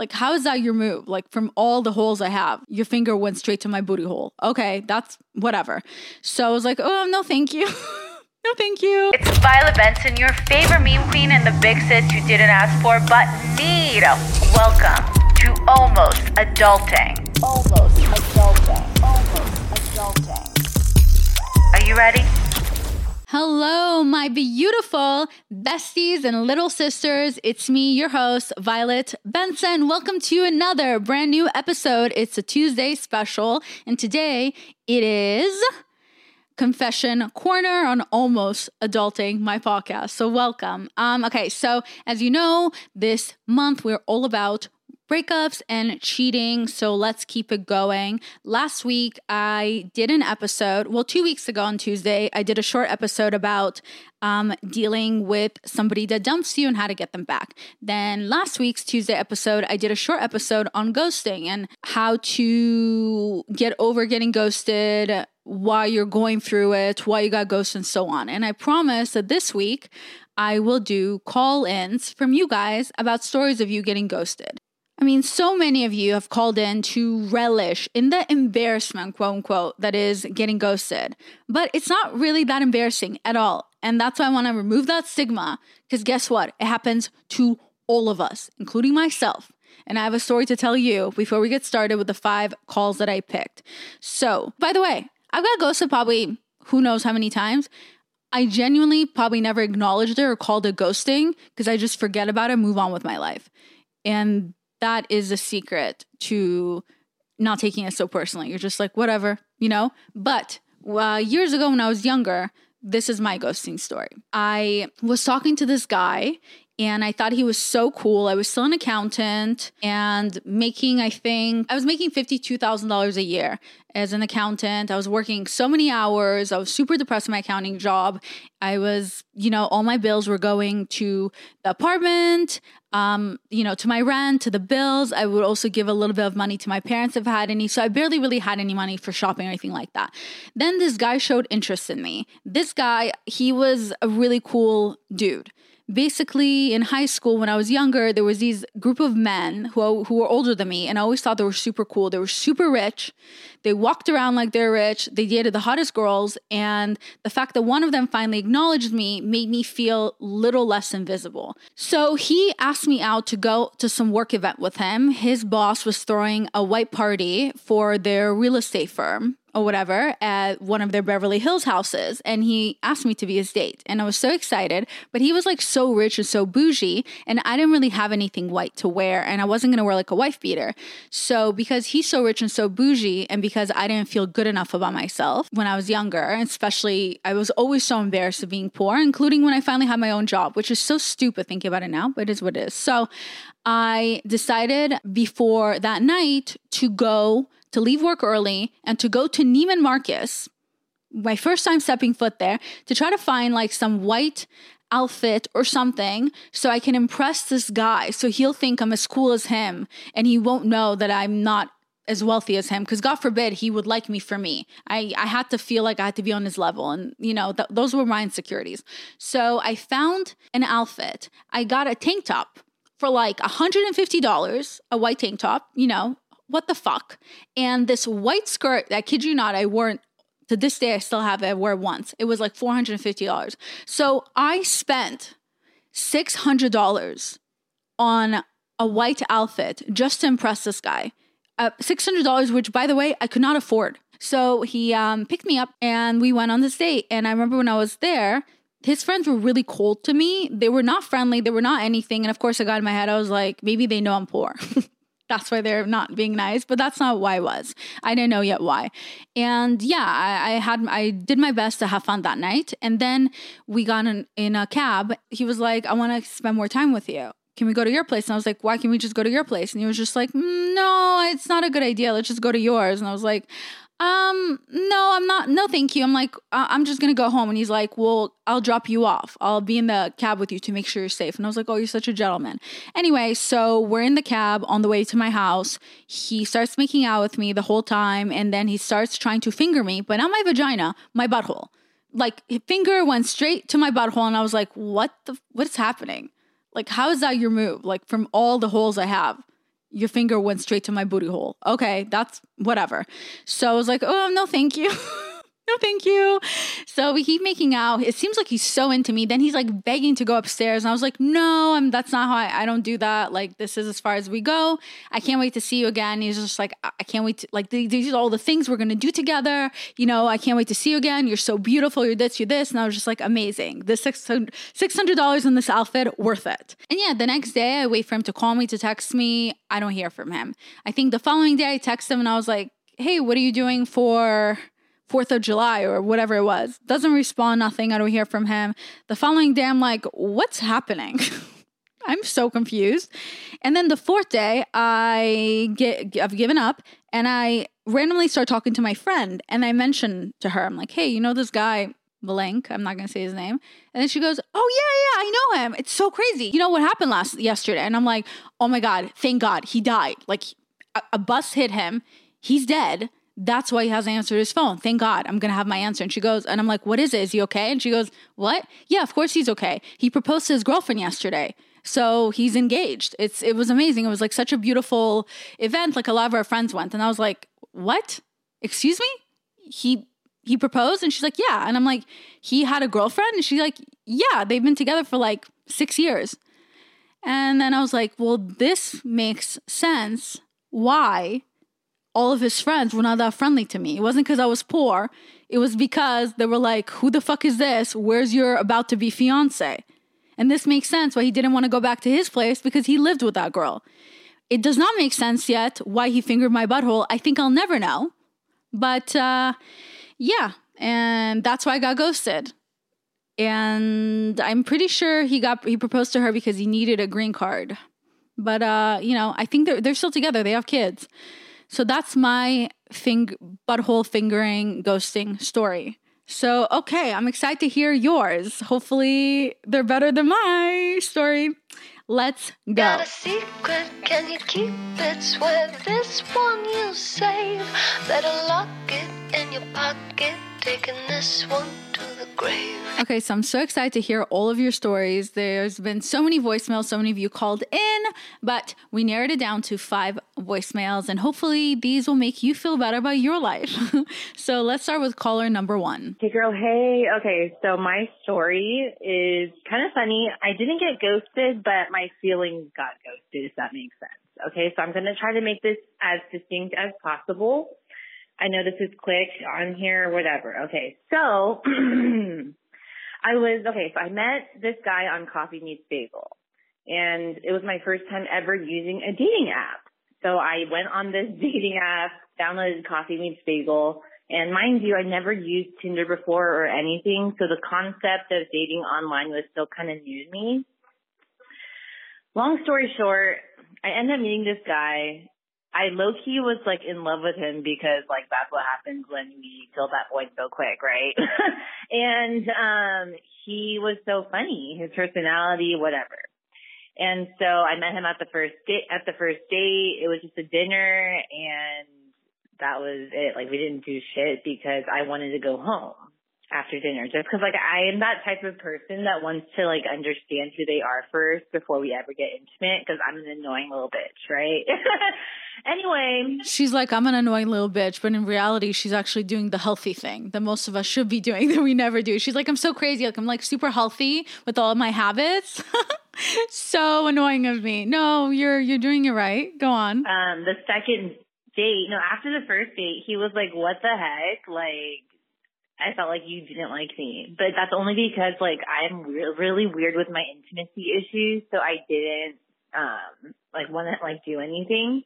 Like, how is that your move? Like, from all the holes I have, your finger went straight to my booty hole. Okay, that's whatever. So I was like, oh, no, thank you. no, thank you. It's Violet Benson, your favorite meme queen and the big sis you didn't ask for but need. Welcome to Almost Adulting. Almost Adulting. Almost Adulting. Are you ready? Hello, my beautiful besties and little sisters. It's me, your host, Violet Benson. Welcome to another brand new episode. It's a Tuesday special, and today it is Confession Corner on Almost Adulting, my podcast. So, welcome. Um, okay, so as you know, this month we're all about breakups and cheating. So let's keep it going. Last week, I did an episode. Well, two weeks ago on Tuesday, I did a short episode about um, dealing with somebody that dumps you and how to get them back. Then last week's Tuesday episode, I did a short episode on ghosting and how to get over getting ghosted, why you're going through it, why you got ghosted, and so on. And I promise that this week, I will do call ins from you guys about stories of you getting ghosted. I mean, so many of you have called in to relish in the embarrassment, quote unquote, that is getting ghosted. But it's not really that embarrassing at all. And that's why I want to remove that stigma because guess what? It happens to all of us, including myself. And I have a story to tell you before we get started with the five calls that I picked. So, by the way, I've got ghosted probably who knows how many times. I genuinely probably never acknowledged it or called it ghosting because I just forget about it, move on with my life. And that is a secret to not taking it so personally. You're just like, whatever, you know? But uh, years ago when I was younger, this is my ghosting story. I was talking to this guy and I thought he was so cool. I was still an accountant and making, I think, I was making $52,000 a year as an accountant. I was working so many hours. I was super depressed in my accounting job. I was, you know, all my bills were going to the apartment, um, you know, to my rent, to the bills. I would also give a little bit of money to my parents if I had any. So I barely really had any money for shopping or anything like that. Then this guy showed interest in me. This guy, he was a really cool dude basically in high school when I was younger, there was these group of men who who were older than me, and I always thought they were super cool. They were super rich. They walked around like they're rich. They dated the hottest girls, and the fact that one of them finally acknowledged me made me feel little less invisible. So he asked me out to go to some work event with him. His boss was throwing a white party for their real estate firm or whatever at one of their Beverly Hills houses and he asked me to be his date and I was so excited but he was like so rich and so bougie and I didn't really have anything white to wear and I wasn't going to wear like a wife beater. So because he's so rich and so bougie and because I didn't feel good enough about myself when I was younger especially I was always so embarrassed of being poor including when I finally had my own job which is so stupid thinking about it now but it is what it is. So I decided before that night to go to leave work early and to go to Neiman Marcus, my first time stepping foot there, to try to find like some white outfit or something so I can impress this guy so he'll think I'm as cool as him and he won't know that I'm not as wealthy as him because god forbid he would like me for me. I i had to feel like i had to be on his level and you know th- those were my insecurities. So i found an outfit. I got a tank top for like $150 a white tank top you know what the fuck? And this white skirt, I kid you not, I wore to this day, I still have it. I wore once. It was like $450. So I spent $600 on a white outfit just to impress this guy. Uh, $600, which by the way, I could not afford. So he um, picked me up and we went on this date. And I remember when I was there, his friends were really cold to me. They were not friendly. They were not anything. And of course, I got in my head, I was like, maybe they know I'm poor. that's why they're not being nice but that's not why i was i didn't know yet why and yeah I, I, had i did my best to have fun that night and then we got in, in a cab he was like i want to spend more time with you can we go to your place? And I was like, why can't we just go to your place? And he was just like, mm, no, it's not a good idea. Let's just go to yours. And I was like, um, no, I'm not. No, thank you. I'm like, I'm just gonna go home. And he's like, well, I'll drop you off. I'll be in the cab with you to make sure you're safe. And I was like, oh, you're such a gentleman. Anyway, so we're in the cab on the way to my house. He starts making out with me the whole time, and then he starts trying to finger me, but not my vagina, my butthole. Like, finger went straight to my butthole, and I was like, what the, what's happening? Like, how is that your move? Like, from all the holes I have your finger went straight to my booty hole. Okay, that's whatever. So I was like, oh, no, thank you. no, thank you. So we keep making out. It seems like he's so into me. Then he's like begging to go upstairs. And I was like, no, I'm, that's not how I, I don't do that. Like, this is as far as we go. I can't wait to see you again. He's just like, I can't wait to, like, these are all the things we're going to do together. You know, I can't wait to see you again. You're so beautiful. You're this, you're this. And I was just like, amazing. This $600 in this outfit, worth it. And yeah, the next day I wait for him to call me, to text me. I don't hear from him. I think the following day I text him and I was like, hey, what are you doing for 4th of July or whatever it was. Doesn't respond, nothing. I don't hear from him. The following day, I'm like, what's happening? I'm so confused. And then the fourth day, I get I've given up and I randomly start talking to my friend and I mention to her, I'm like, hey, you know this guy blank. I'm not gonna say his name. And then she goes, Oh yeah, yeah, I know him. It's so crazy. You know what happened last yesterday? And I'm like, Oh my god, thank God he died. Like a, a bus hit him. He's dead. That's why he hasn't answered his phone. Thank God. I'm to have my answer. And she goes, and I'm like, what is it? Is he okay? And she goes, what? Yeah, of course he's okay. He proposed to his girlfriend yesterday. So he's engaged. It's it was amazing. It was like such a beautiful event. Like a lot of our friends went, and I was like, "What? Excuse me? He he proposed?" And she's like, "Yeah." And I'm like, "He had a girlfriend?" And she's like, "Yeah, they've been together for like six years." And then I was like, "Well, this makes sense. Why all of his friends were not that friendly to me. It wasn't because I was poor. It was because they were like, who the fuck is this? Where's your about to be fiance? And this makes sense why he didn't want to go back to his place because he lived with that girl. It does not make sense yet why he fingered my butthole. I think I'll never know. But uh, yeah, and that's why I got ghosted. And I'm pretty sure he got he proposed to her because he needed a green card. But uh, you know, I think they're they're still together. They have kids. So that's my fing- butthole fingering ghosting story. So, okay, I'm excited to hear yours. Hopefully, they're better than my story. Let's go. Got a secret, can you keep it? Swear this one you save. Better lock it in your pocket, taking this one to the grave. Okay, so I'm so excited to hear all of your stories. There's been so many voicemails, so many of you called in, but we narrowed it down to five voicemails, and hopefully these will make you feel better about your life. so let's start with caller number one. Hey, girl. Hey. Okay, so my story is kind of funny. I didn't get ghosted, but my feelings got ghosted, if that makes sense. Okay, so I'm going to try to make this as distinct as possible. I know this is quick on here, whatever. Okay, so I was, okay, so I met this guy on Coffee Meets Bagel and it was my first time ever using a dating app. So I went on this dating app, downloaded Coffee Meets Bagel, and mind you, I never used Tinder before or anything, so the concept of dating online was still kind of new to me. Long story short, I ended up meeting this guy I low key was like in love with him because like that's what happens when we fill that void so quick, right? and um he was so funny, his personality, whatever. And so I met him at the first date at the first date. It was just a dinner and that was it. Like we didn't do shit because I wanted to go home after dinner just because like I am that type of person that wants to like understand who they are first before we ever get intimate because I'm an annoying little bitch, right? anyway, she's like I'm an annoying little bitch, but in reality, she's actually doing the healthy thing that most of us should be doing that we never do. She's like I'm so crazy, like I'm like super healthy with all of my habits. so annoying of me. No, you're you're doing it right. Go on. Um, the second date, no, after the first date, he was like, "What the heck?" Like I felt like you didn't like me, but that's only because like I'm re- really weird with my intimacy issues, so I didn't um like want to like do anything.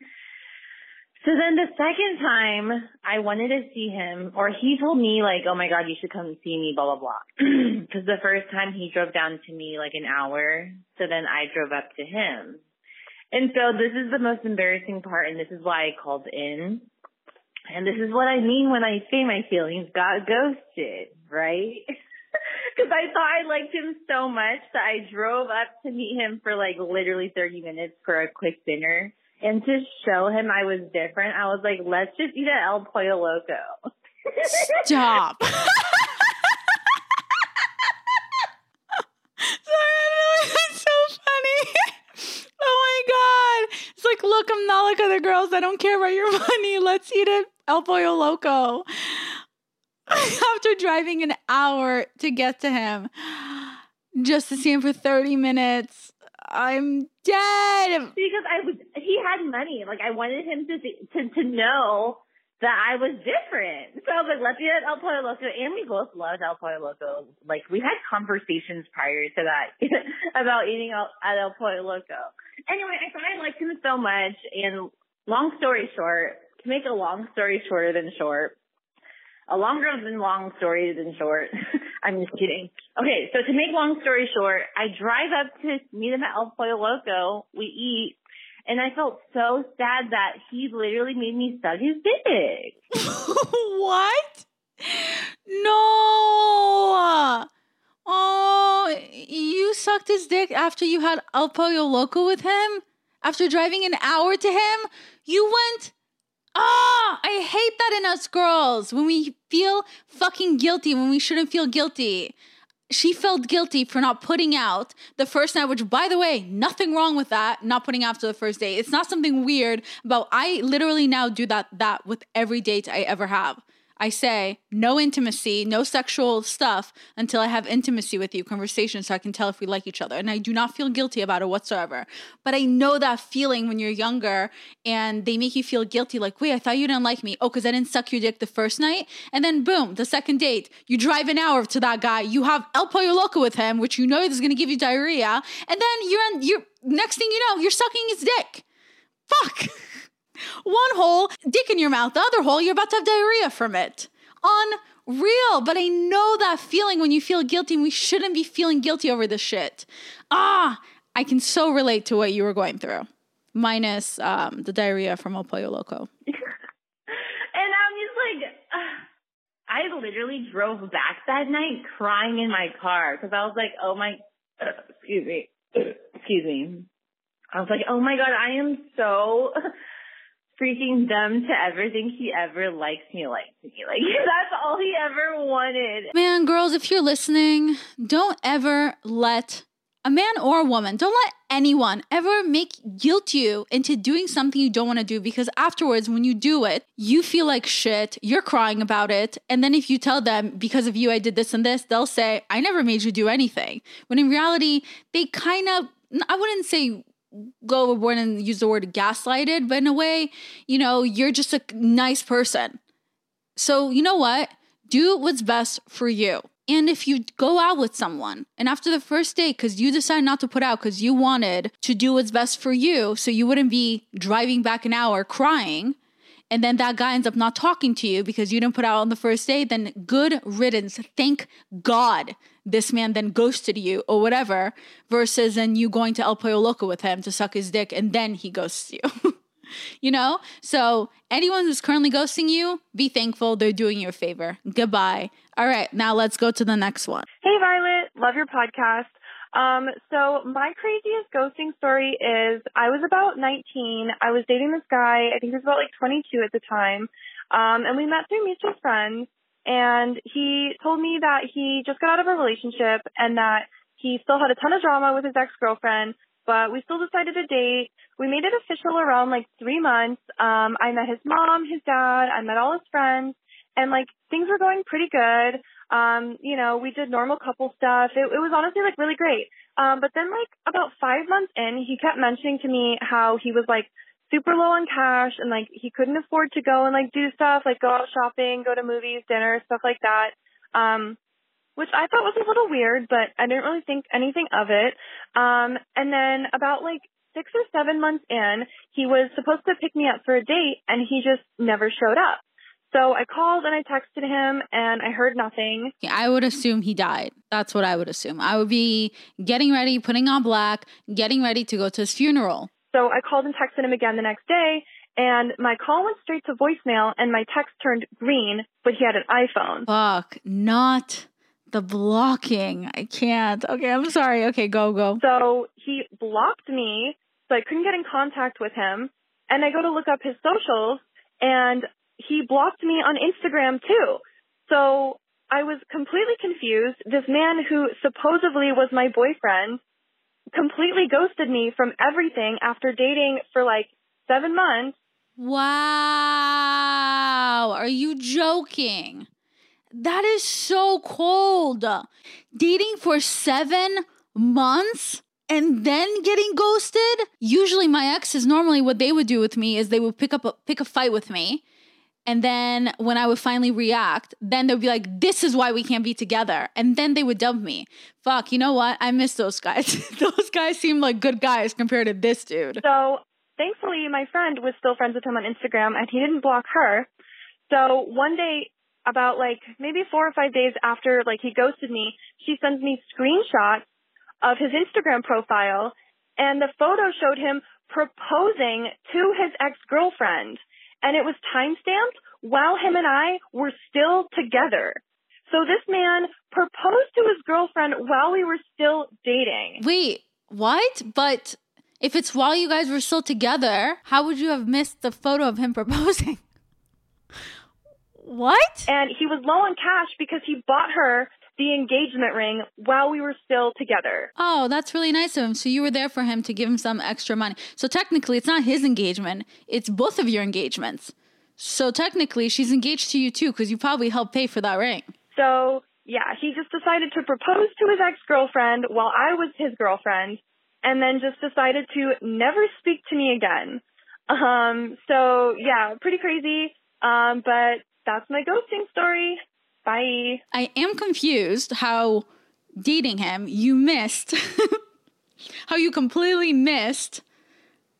So then the second time I wanted to see him, or he told me like, oh my god, you should come see me, blah, blah, blah. Cause the first time he drove down to me like an hour. So then I drove up to him. And so this is the most embarrassing part and this is why I called in. And this is what I mean when I say my feelings got ghosted, right? Cause I thought I liked him so much that I drove up to meet him for like literally 30 minutes for a quick dinner and to show him I was different, I was like, let's just eat at El Pollo Loco. Stop. Sorry, that's so funny. Oh my god. It's like, look, I'm not like other girls. I don't care about your money. Let's eat at El Pollo Loco. After driving an hour to get to him, just to see him for 30 minutes. I'm dead. Because I was, he had money. Like I wanted him to to to know that I was different. So I was like, let's eat at El Pollo Loco, and we both loved El Pollo Loco. Like we had conversations prior to that about eating at El Pollo Loco. Anyway, I thought I liked him so much, and long story short, to make a long story shorter than short, a longer than long story than short. I'm just kidding. Okay, so to make long story short, I drive up to meet him at El Pollo Loco. We eat, and I felt so sad that he literally made me suck his dick. what? No. Oh, you sucked his dick after you had El Pollo Loco with him? After driving an hour to him? You went Ah, I hate that in us girls when we feel fucking guilty when we shouldn't feel guilty. She felt guilty for not putting out the first night, which, by the way, nothing wrong with that. Not putting out after the first date. It's not something weird. But I literally now do that that with every date I ever have. I say no intimacy, no sexual stuff until I have intimacy with you, conversation, so I can tell if we like each other. And I do not feel guilty about it whatsoever. But I know that feeling when you're younger and they make you feel guilty, like, wait, I thought you didn't like me. Oh, because I didn't suck your dick the first night. And then boom, the second date, you drive an hour to that guy, you have El Pollo Loco with him, which you know is gonna give you diarrhea, and then you're on you're next thing you know, you're sucking his dick. Fuck. One hole, dick in your mouth. The other hole, you're about to have diarrhea from it. Unreal. But I know that feeling when you feel guilty, and we shouldn't be feeling guilty over this shit. Ah, I can so relate to what you were going through, minus um, the diarrhea from El Pollo Loco. and I'm just like, uh, I literally drove back that night crying in my car because I was like, oh my, uh, excuse me, excuse me. I was like, oh my god, I am so freaking dumb to ever think he ever likes me like me. Like that's all he ever wanted. Man, girls, if you're listening, don't ever let a man or a woman, don't let anyone ever make guilt you into doing something you don't want to do because afterwards, when you do it, you feel like shit, you're crying about it. And then if you tell them, because of you, I did this and this, they'll say, I never made you do anything. When in reality, they kind of, I wouldn't say go overboard and use the word gaslighted, but in a way, you know, you're just a nice person. So, you know what? Do what's best for you. And if you go out with someone and after the first date, because you decide not to put out because you wanted to do what's best for you, so you wouldn't be driving back an hour crying, and then that guy ends up not talking to you because you didn't put out on the first day, then good riddance. Thank God this man then ghosted you or whatever, versus then you going to El Pollo Loco with him to suck his dick and then he ghosts you. you know? So anyone who's currently ghosting you, be thankful they're doing you a favor. Goodbye. All right, now let's go to the next one. Hey Violet, love your podcast. Um, so my craziest ghosting story is I was about 19. I was dating this guy. I think he was about like 22 at the time. Um, and we met through mutual friends and he told me that he just got out of a relationship and that he still had a ton of drama with his ex-girlfriend, but we still decided to date. We made it official around like three months. Um, I met his mom, his dad, I met all his friends, and like things were going pretty good. Um, you know, we did normal couple stuff. It, it was honestly like really great. Um, but then like about five months in, he kept mentioning to me how he was like super low on cash and like he couldn't afford to go and like do stuff like go out shopping, go to movies, dinner, stuff like that. Um which I thought was a little weird, but I didn't really think anything of it. Um and then about like six or seven months in, he was supposed to pick me up for a date and he just never showed up. So I called and I texted him and I heard nothing. I would assume he died. That's what I would assume. I would be getting ready, putting on black, getting ready to go to his funeral. So I called and texted him again the next day and my call went straight to voicemail and my text turned green, but he had an iPhone. Fuck, not the blocking. I can't. Okay, I'm sorry. Okay, go, go. So he blocked me, so I couldn't get in contact with him. And I go to look up his socials and he blocked me on Instagram too. So I was completely confused. This man who supposedly was my boyfriend completely ghosted me from everything after dating for like seven months. Wow. Are you joking? That is so cold. Dating for seven months and then getting ghosted. Usually, my exes normally what they would do with me is they would pick up a, pick a fight with me, and then when I would finally react, then they'd be like, "This is why we can't be together," and then they would dump me. Fuck, you know what? I miss those guys. those guys seem like good guys compared to this dude. So thankfully, my friend was still friends with him on Instagram, and he didn't block her. So one day about like maybe four or five days after like he ghosted me, she sends me screenshots of his Instagram profile and the photo showed him proposing to his ex-girlfriend and it was timestamped while him and I were still together. So this man proposed to his girlfriend while we were still dating. Wait, what? But if it's while you guys were still together, how would you have missed the photo of him proposing? What? And he was low on cash because he bought her the engagement ring while we were still together. Oh, that's really nice of him. So you were there for him to give him some extra money. So technically, it's not his engagement, it's both of your engagements. So technically, she's engaged to you too because you probably helped pay for that ring. So, yeah, he just decided to propose to his ex girlfriend while I was his girlfriend and then just decided to never speak to me again. Um, so, yeah, pretty crazy. Um, but that's my ghosting story. Bye. I am confused how dating him, you missed, how you completely missed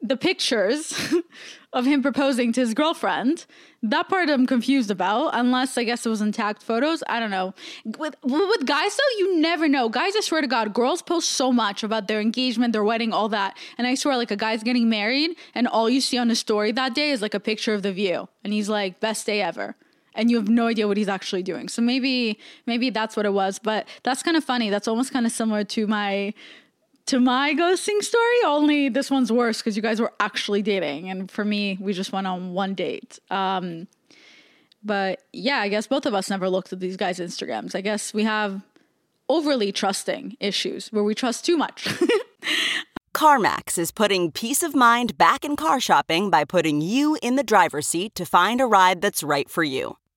the pictures of him proposing to his girlfriend. That part I'm confused about, unless I guess it was intact photos. I don't know. With with guys though, you never know. Guys, I swear to God, girls post so much about their engagement, their wedding, all that, and I swear, like a guy's getting married, and all you see on his story that day is like a picture of the view, and he's like, "Best day ever." And you have no idea what he's actually doing. So maybe maybe that's what it was, but that's kind of funny. That's almost kind of similar to my to my ghosting story, only this one's worse because you guys were actually dating and for me we just went on one date. Um but yeah, I guess both of us never looked at these guys' Instagrams. I guess we have overly trusting issues where we trust too much. CarMax is putting peace of mind back in car shopping by putting you in the driver's seat to find a ride that's right for you.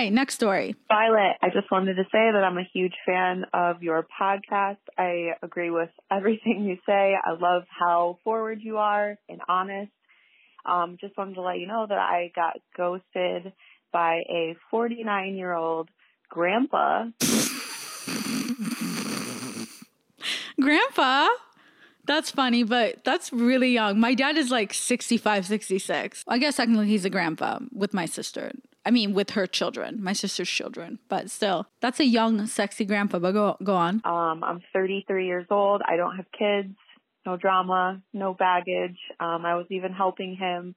Right, next story. Violet, I just wanted to say that I'm a huge fan of your podcast. I agree with everything you say. I love how forward you are and honest. Um, just wanted to let you know that I got ghosted by a 49 year old grandpa. Grandpa? That's funny, but that's really young. My dad is like 65, 66. I guess technically he's a grandpa with my sister. I mean, with her children, my sister's children. But still, that's a young, sexy grandpa. But go, go on. Um, I'm 33 years old. I don't have kids. No drama, no baggage. Um, I was even helping him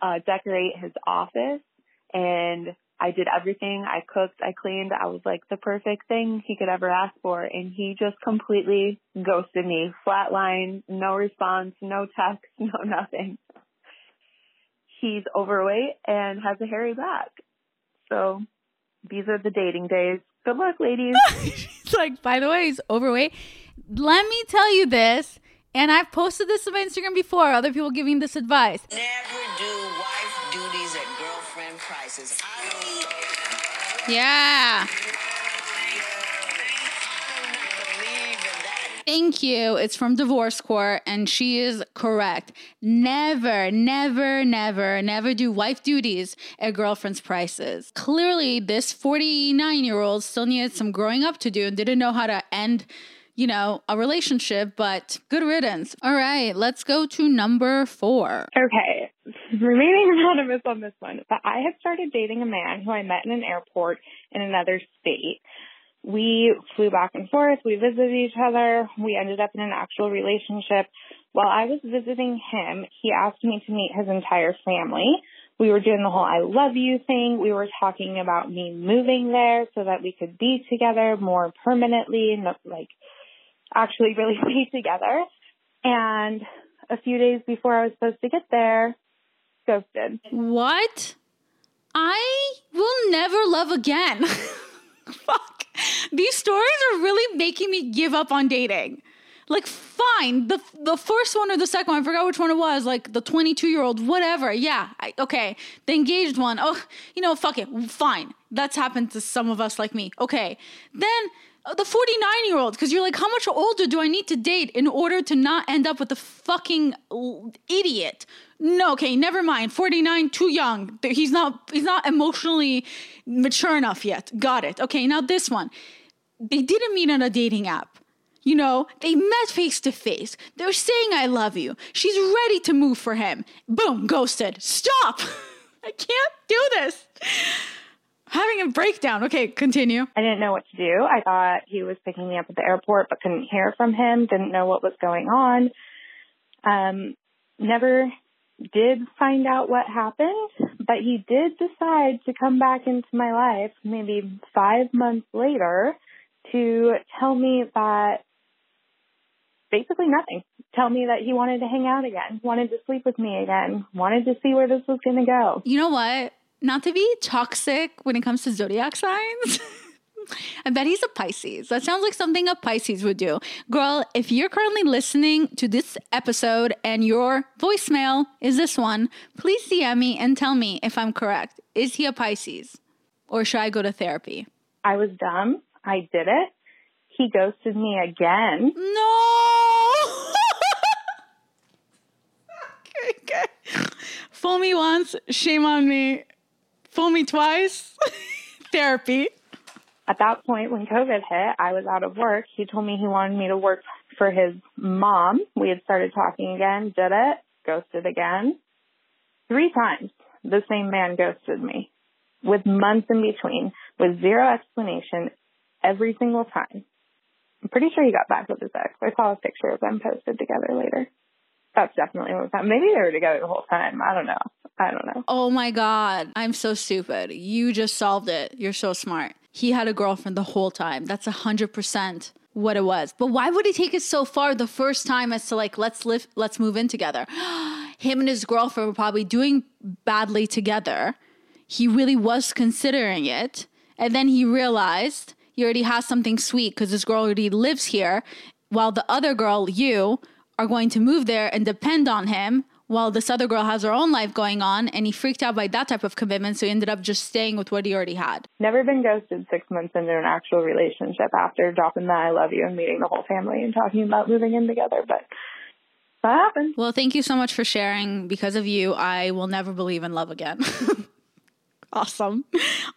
uh, decorate his office, and I did everything. I cooked, I cleaned. I was like the perfect thing he could ever ask for, and he just completely ghosted me. Flatline, no response, no text, no nothing. He's overweight and has a hairy back. So these are the dating days. Good luck, ladies. She's like, by the way, he's overweight. Let me tell you this, and I've posted this on my Instagram before. Other people giving this advice. Never do wife duties at girlfriend prices. Yeah. Thank you. It's from Divorce Court, and she is correct. Never, never, never, never do wife duties at girlfriend's prices. Clearly, this 49 year old still needed some growing up to do and didn't know how to end you know, a relationship, but good riddance. All right, let's go to number four. Okay, remaining anonymous on this one, but I had started dating a man who I met in an airport in another state. We flew back and forth, we visited each other, we ended up in an actual relationship. While I was visiting him, he asked me to meet his entire family. We were doing the whole I love you thing. We were talking about me moving there so that we could be together more permanently and like actually really be together. And a few days before I was supposed to get there, ghosted. What? I will never love again. Fuck. These stories are really making me give up on dating. Like, fine, the the first one or the second one, I forgot which one it was. Like the twenty two year old, whatever. Yeah, I, okay. The engaged one, oh, you know, fuck it, fine. That's happened to some of us like me. Okay, then uh, the 49 year old because you're like how much older do i need to date in order to not end up with a fucking idiot no okay never mind 49 too young he's not he's not emotionally mature enough yet got it okay now this one they didn't meet on a dating app you know, they met face to face. They're saying, I love you. She's ready to move for him. Boom, ghosted. Stop. I can't do this having a breakdown. Okay, continue. I didn't know what to do. I thought he was picking me up at the airport, but couldn't hear from him, didn't know what was going on. Um, never did find out what happened, but he did decide to come back into my life maybe five months later to tell me that basically nothing. Tell me that he wanted to hang out again, wanted to sleep with me again, wanted to see where this was going to go. You know what? not to be toxic when it comes to zodiac signs. I bet he's a Pisces. That sounds like something a Pisces would do. Girl, if you're currently listening to this episode and your voicemail is this one, please DM me and tell me if I'm correct. Is he a Pisces? Or should I go to therapy? I was dumb. I did it. He ghosted me again. No! okay, okay. Fool me once, shame on me. Fool me twice. Therapy. At that point, when COVID hit, I was out of work. He told me he wanted me to work for his mom. We had started talking again, did it, ghosted again. Three times, the same man ghosted me with months in between, with zero explanation every single time. I'm pretty sure he got back with his ex. I saw a picture of them posted together later. That's definitely what happened. Maybe they were together the whole time. I don't know. I don't know. Oh my God. I'm so stupid. You just solved it. You're so smart. He had a girlfriend the whole time. That's a hundred percent what it was. But why would he take it so far the first time as to like let's live let's move in together? him and his girlfriend were probably doing badly together. He really was considering it. And then he realized he already has something sweet because this girl already lives here, while the other girl, you, are going to move there and depend on him while this other girl has her own life going on and he freaked out by that type of commitment so he ended up just staying with what he already had Never been ghosted six months into an actual relationship after dropping the I love you and meeting the whole family and talking about moving in together, but that happened. well thank you so much for sharing because of you i will never believe in love again awesome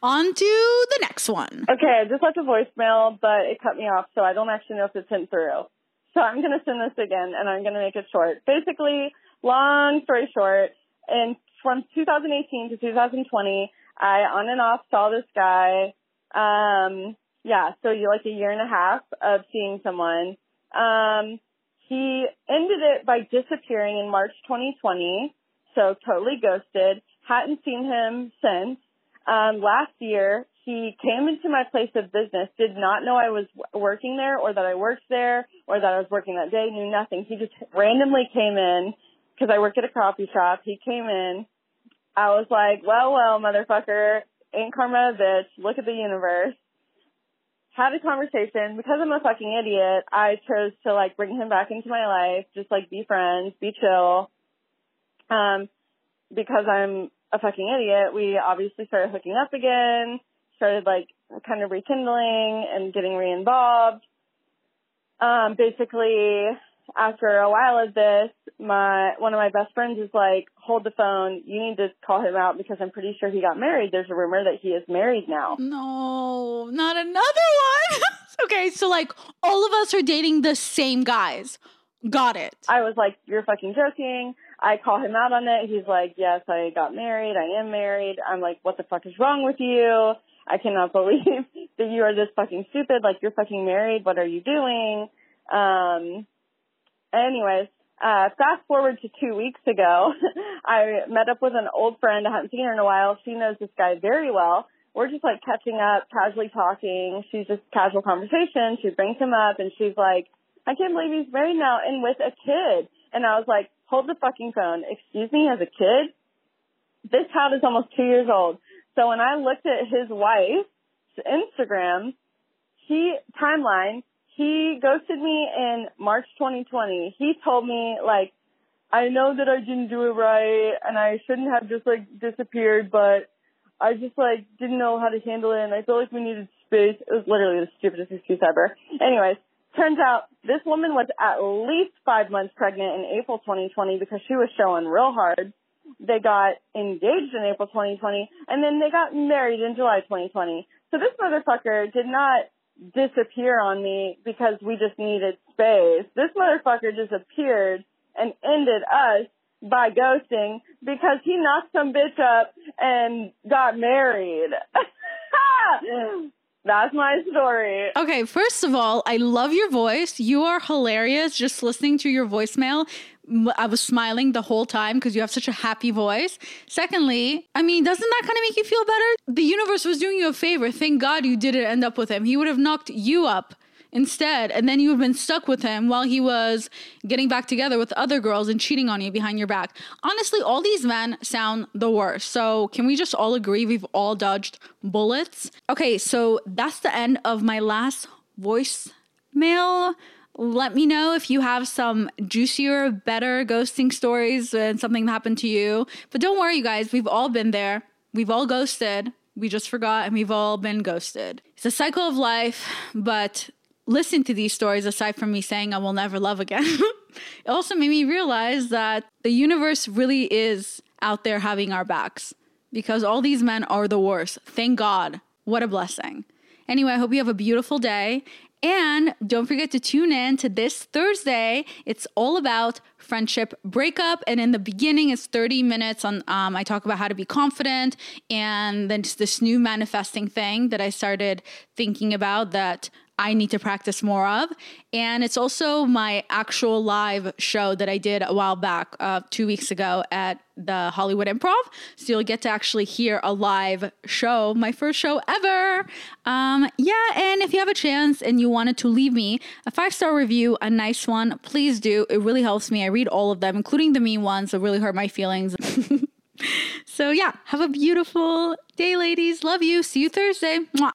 on to the next one Okay, I just left a voicemail, but it cut me off, so I don't actually know if it's sent through. So I'm going to send this again, and I'm going to make it short. Basically, long story short, and from 2018 to 2020, I on and off saw this guy. Um, yeah, so you like a year and a half of seeing someone. Um, he ended it by disappearing in March 2020, so totally ghosted. Hadn't seen him since. Um, last year, he came into my place of business, did not know I was working there or that I worked there or that I was working that day, knew nothing. He just randomly came in because I work at a coffee shop. He came in. I was like, well, well, motherfucker, ain't karma a bitch. Look at the universe. Had a conversation. Because I'm a fucking idiot, I chose to like bring him back into my life, just like be friends, be chill. Um, because I'm a fucking idiot, we obviously started hooking up again, started like kind of rekindling and getting re-involved. Um, basically, after a while of this, my one of my best friends is like, "Hold the phone. You need to call him out because I'm pretty sure he got married. There's a rumor that he is married now." no not another one okay so like all of us are dating the same guys got it I was like, "You're fucking joking." I call him out on it. He's like, "Yes, I got married. I am married." I'm like, "What the fuck is wrong with you? I cannot believe that you are this fucking stupid. Like, you're fucking married. What are you doing?" Um. Anyways, uh, fast forward to two weeks ago, I met up with an old friend. I haven't seen her in a while. She knows this guy very well. We're just like catching up, casually talking. She's just casual conversation. She brings him up and she's like, I can't believe he's married now and with a kid. And I was like, hold the fucking phone. Excuse me, as a kid? This child is almost two years old. So when I looked at his wife's Instagram, he, timeline, he ghosted me in March 2020. He told me like, I know that I didn't do it right and I shouldn't have just like disappeared, but I just like didn't know how to handle it and I felt like we needed space. It was literally the stupidest excuse ever. Anyways, turns out this woman was at least five months pregnant in April 2020 because she was showing real hard. They got engaged in April 2020 and then they got married in July 2020. So this motherfucker did not disappear on me because we just needed space. This motherfucker disappeared and ended us by ghosting because he knocked some bitch up and got married. That's my story. Okay, first of all, I love your voice. You are hilarious. Just listening to your voicemail, I was smiling the whole time because you have such a happy voice. Secondly, I mean, doesn't that kind of make you feel better? The universe was doing you a favor. Thank God you didn't end up with him. He would have knocked you up instead, and then you would have been stuck with him while he was getting back together with other girls and cheating on you behind your back. Honestly, all these men sound the worst. So, can we just all agree we've all dodged bullets? Okay, so that's the end of my last voicemail. Let me know if you have some juicier, better ghosting stories and something happened to you. But don't worry, you guys, we've all been there. We've all ghosted. We just forgot and we've all been ghosted. It's a cycle of life, but listen to these stories aside from me saying I will never love again. it also made me realize that the universe really is out there having our backs because all these men are the worst. Thank God. What a blessing. Anyway, I hope you have a beautiful day. And don't forget to tune in to this Thursday. It's all about friendship breakup. And in the beginning, it's 30 minutes on, um, I talk about how to be confident and then just this new manifesting thing that I started thinking about that I need to practice more of. And it's also my actual live show that I did a while back, uh, two weeks ago at the Hollywood Improv. So you'll get to actually hear a live show, my first show ever. Um, yeah, and if you have a chance and you wanted to leave me a five star review, a nice one, please do. It really helps me. I read all of them, including the mean ones that really hurt my feelings. so, yeah, have a beautiful day, ladies. Love you. See you Thursday. Mwah.